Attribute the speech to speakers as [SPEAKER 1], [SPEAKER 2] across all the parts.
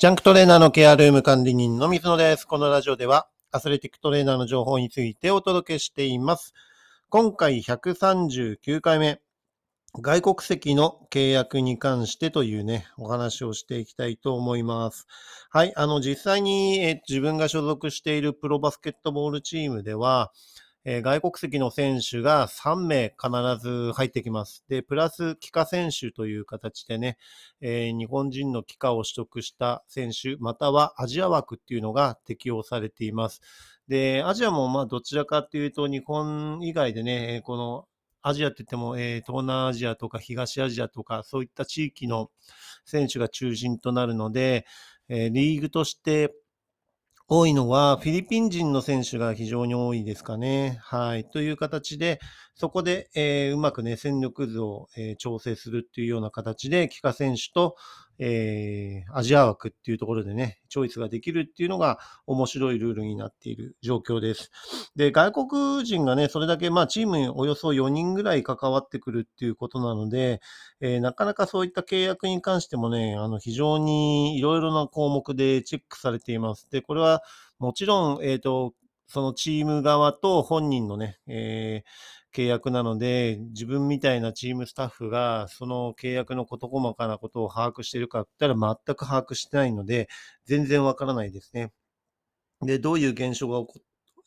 [SPEAKER 1] ジャンクトレーナーのケアルーム管理人の水野です。このラジオではアスレティックトレーナーの情報についてお届けしています。今回139回目、外国籍の契約に関してというね、お話をしていきたいと思います。はい、あの実際に、え自分が所属しているプロバスケットボールチームでは、えー外国籍の選手が3名必ず入ってきます。で、プラス帰化選手という形でね、えー日本人の帰化を取得した選手、またはアジア枠っていうのが適用されています。で、アジアもまあどちらかっていうと日本以外でね、えこのアジアって言っても、えー東南アジアとか東アジアとかそういった地域の選手が中心となるので、えーリーグとして多いのは、フィリピン人の選手が非常に多いですかね。はい。という形で、そこで、えーうまくね、戦力図を、えー調整するっていうような形で、帰化選手と、えーアジア枠っていうところでね、チョイスができるっていうのが面白いルールになっている状況です。で、外国人がね、それだけ、まあ、チームにおよそ4人ぐらい関わってくるっていうことなので、えーなかなかそういった契約に関してもね、あの、非常にいろいろな項目でチェックされています。で、これはもちろん、えっ、と、そのチーム側と本人のね、えー契約なので、自分みたいなチームスタッフが、その契約の事細かなことを把握しているかって言ったら全く把握してないので、全然わからないですね。で、どういう現象が起こ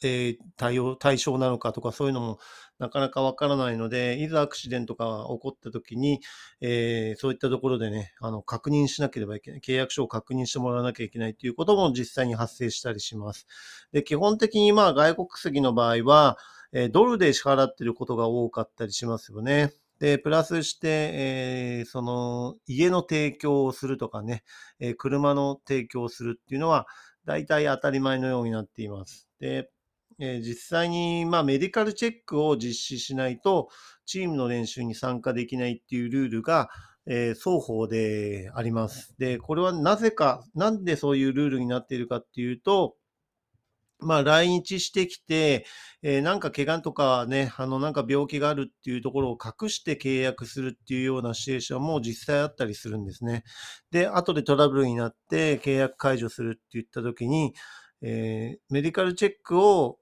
[SPEAKER 1] えー対応、対象なのかとかそういうのもなかなかわからないので、いざアクシデントが起こった時に、えーそういったところでね、あの、確認しなければいけない。契約書を確認してもらわなきゃいけないということも実際に発生したりします。で、基本的にまあ外国籍の場合は、えドルで支払ってることが多かったりしますよね。で、プラスして、えーその、家の提供をするとかね、えー車の提供をするっていうのは、大体当たり前のようになっています。で、えー実際に、まあ、メディカルチェックを実施しないと、チームの練習に参加できないっていうルールが、え双方であります。で、これはなぜか、なんでそういうルールになっているかっていうと、まあ、来日してきて、えーなんか怪我とかね、あの、なんか病気があるっていうところを隠して契約するっていうようなシチュエーションも実際あったりするんですね。で、後でトラブルになって契約解除するって言った時に、えーメディカルチェックを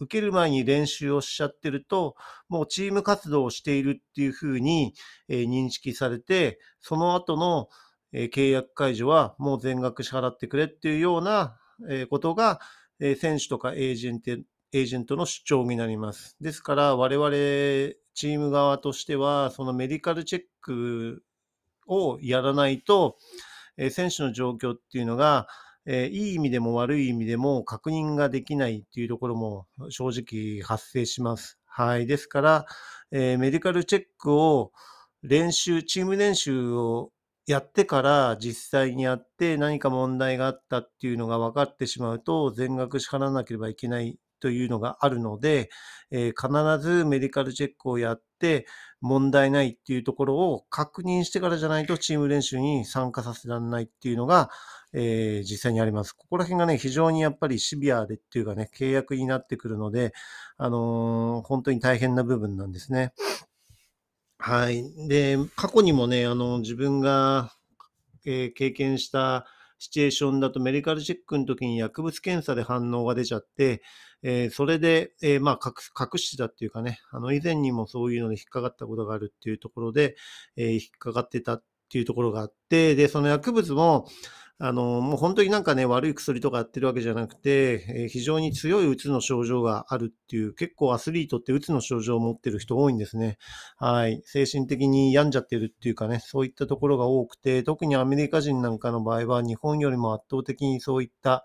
[SPEAKER 1] 受ける前に練習をしちゃってると、もうチーム活動をしているっていうふうに、えー認識されて、その後の、え契約解除はもう全額支払ってくれっていうような、えことが、え選手とかエージェント、エージェントの主張になります。ですから、我々チーム側としては、そのメディカルチェックをやらないと、え選手の状況っていうのが、えいい意味でも悪い意味でも確認ができないっていうところも正直発生します。はい。ですから、えメディカルチェックを練習、チーム練習をやってから実際にやって何か問題があったっていうのが分かってしまうと全額支払わなければいけないというのがあるので、えー必ずメディカルチェックをやって問題ないっていうところを確認してからじゃないとチーム練習に参加させられないっていうのが、えー実際にあります。ここら辺がね、非常にやっぱりシビアでっていうかね、契約になってくるので、あのー本当に大変な部分なんですね。はい。で、過去にもね、あの、自分が、えー経験したシチュエーションだと、メディカルチェックの時に薬物検査で反応が出ちゃって、えーそれで、えーまあ隠す、隠してたっていうかね、あの、以前にもそういうので引っかかったことがあるっていうところで、えー引っかかってたっていうところがあって、で、その薬物も、あの、もう本当になんかね、悪い薬とかやってるわけじゃなくて、えー非常に強いうつの症状があるっていう、結構アスリートってうつの症状を持ってる人多いんですね。はい。精神的に病んじゃってるっていうかね、そういったところが多くて、特にアメリカ人なんかの場合は、日本よりも圧倒的にそういった、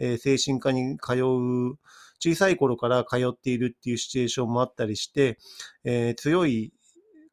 [SPEAKER 1] えー精神科に通う、小さい頃から通っているっていうシチュエーションもあったりして、えー強い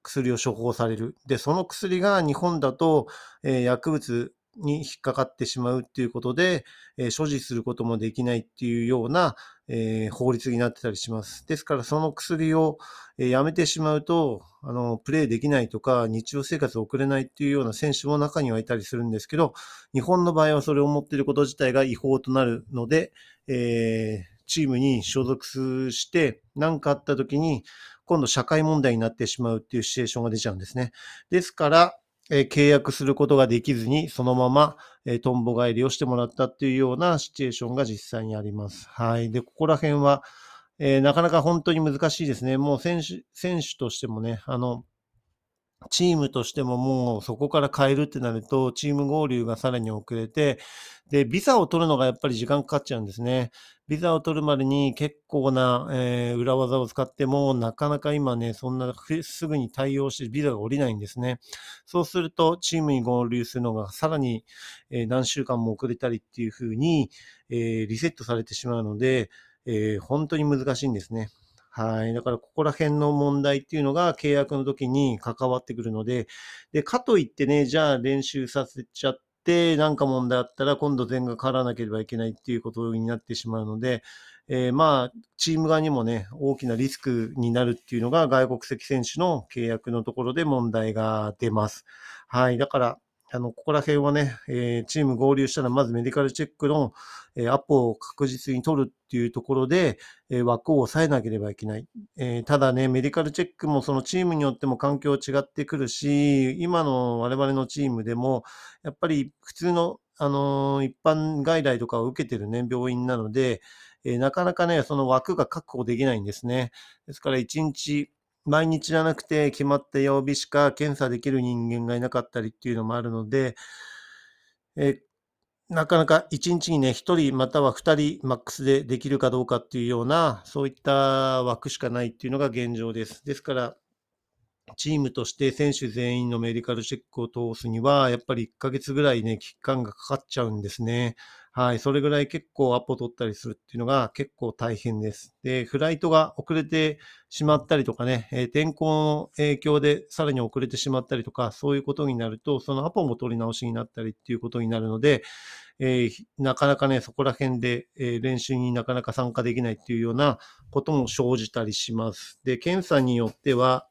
[SPEAKER 1] 薬を処方される。で、その薬が日本だと、えー薬物に引っかかってしまうっていうことで、えー所持することもできないっていうような、えー法律になってたりします。ですから、その薬を、えーやめてしまうと、あの、プレイできないとか、日常生活を送れないっていうような選手も中にはいたりするんですけど、日本の場合はそれを持っていること自体が違法となるので、えチームに所属して、何かあった時に、今度社会問題になってしまうっていうシチュエーションが出ちゃうんですね。ですから、えー、契約することができずに、そのまま、えー、トンボ返りをしてもらったっていうようなシチュエーションが実際にあります。はい。で、ここら辺は、えー、なかなか本当に難しいですね。もう選手、選手としてもね、あの、チームとしてももうそこから変えるってなると、チーム合流がさらに遅れて、で、ビザを取るのがやっぱり時間かかっちゃうんですね。ビザを取るまでに結構な、えー、裏技を使っても、なかなか今ね、そんなすぐに対応してビザが下りないんですね。そうすると、チームに合流するのがさらに、えー、何週間も遅れたりっていうふうに、えー、リセットされてしまうので、え本当に難しいんですね。はい。だからここら辺の問題っていうのが契約の時に関わってくるので、で、かといってね、じゃあ練習させちゃって、なんか問題あったら今度全が変わなければいけないっていうことになってしまうので、えー、まあ、チーム側にもね、大きなリスクになるっていうのが外国籍選手の契約のところで問題が出ます。はい。だから、あの、ここら辺はね、えー、チーム合流したら、まずメディカルチェックの、えー、アポを確実に取るっていうところで、えー、枠を抑えなければいけない。えただね、メディカルチェックもそのチームによっても環境違ってくるし、今の我々のチームでも、やっぱり普通の、あの一般外来とかを受けてるね、病院なので、えなかなかね、その枠が確保できないんですね。ですから、1日、毎日じゃなくて決まった曜日しか検査できる人間がいなかったりっていうのもあるので、えなかなか1日にね、1人または2人マックスでできるかどうかっていうような、そういった枠しかないっていうのが現状です。ですから、チームとして選手全員のメディカルチェックを通すには、やっぱり1ヶ月ぐらいね、期間がかかっちゃうんですね。はい。それぐらい結構アポ取ったりするっていうのが結構大変です。で、フライトが遅れてしまったりとかね、えー、天候の影響でさらに遅れてしまったりとか、そういうことになると、そのアポも取り直しになったりっていうことになるので、えー、なかなかね、そこら辺で、えー、練習になかなか参加できないっていうようなことも生じたりします。で、検査によっては、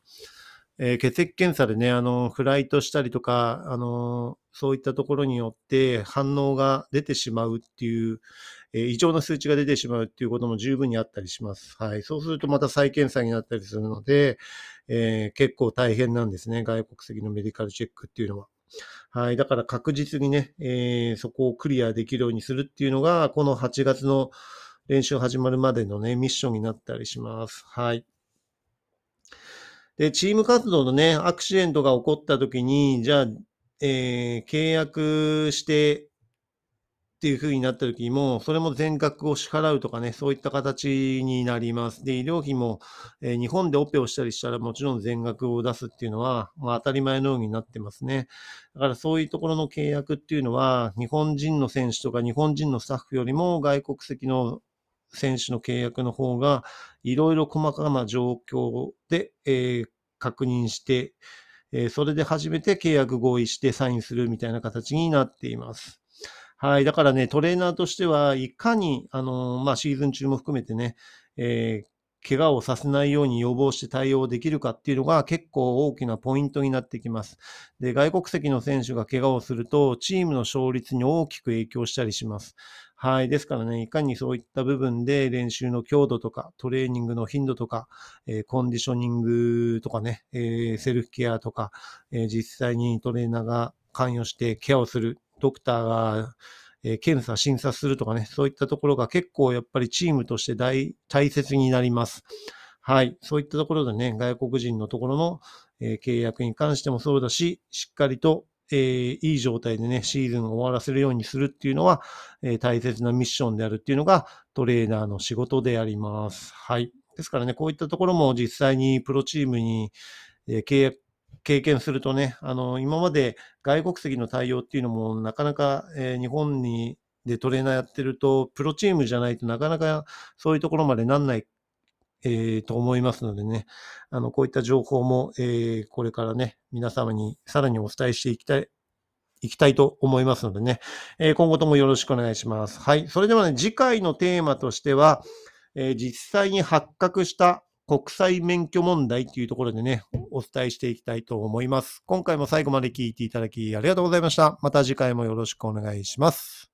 [SPEAKER 1] えー、血液検査でね、あの、フライトしたりとか、あの、そういったところによって反応が出てしまうっていう、えー、異常な数値が出てしまうっていうことも十分にあったりします。はい。そうするとまた再検査になったりするので、えー、結構大変なんですね。外国籍のメディカルチェックっていうのは。はい。だから確実にね、えー、そこをクリアできるようにするっていうのが、この8月の練習始まるまでのね、ミッションになったりします。はい。で、チーム活動のね、アクシデントが起こった時に、じゃあ、えー、契約してっていう風になった時も、それも全額を支払うとかね、そういった形になります。で、医療費も、えー、日本でオペをしたりしたらもちろん全額を出すっていうのは、まあ、当たり前のようになってますね。だからそういうところの契約っていうのは、日本人の選手とか日本人のスタッフよりも外国籍の選手の契約の方が、いろいろ細かな状況で、えー、確認して、えー、それで初めて契約合意してサインするみたいな形になっています。はい。だからね、トレーナーとしては、いかに、あのー、まあ、シーズン中も含めてね、えー、怪我をさせないように予防して対応できるかっていうのが結構大きなポイントになってきます。で、外国籍の選手が怪我をすると、チームの勝率に大きく影響したりします。はい。ですからね、いかにそういった部分で練習の強度とか、トレーニングの頻度とか、えー、コンディショニングとかね、えー、セルフケアとか、えー、実際にトレーナーが関与してケアをする、ドクターがえ検査、審査するとかね、そういったところが結構やっぱりチームとして大大切になります。はい。そういったところでね、外国人のところの、え契約に関してもそうだし、しっかりと、えー、いい状態でね、シーズンを終わらせるようにするっていうのは、えー、大切なミッションであるっていうのがトレーナーの仕事であります。はい。ですからね、こういったところも実際にプロチームに、えー、契約、経験するとね、あの、今まで外国籍の対応っていうのもなかなか、えー、日本にでトレーナーやってると、プロチームじゃないとなかなかそういうところまでなんない、えー、と思いますのでね、あの、こういった情報も、えー、これからね、皆様にさらにお伝えしていきたい、いきたいと思いますのでね、えー、今後ともよろしくお願いします。はい。それではね、次回のテーマとしては、えー、実際に発覚した国際免許問題っていうところでね、お伝えしていきたいと思います。今回も最後まで聞いていただきありがとうございました。また次回もよろしくお願いします。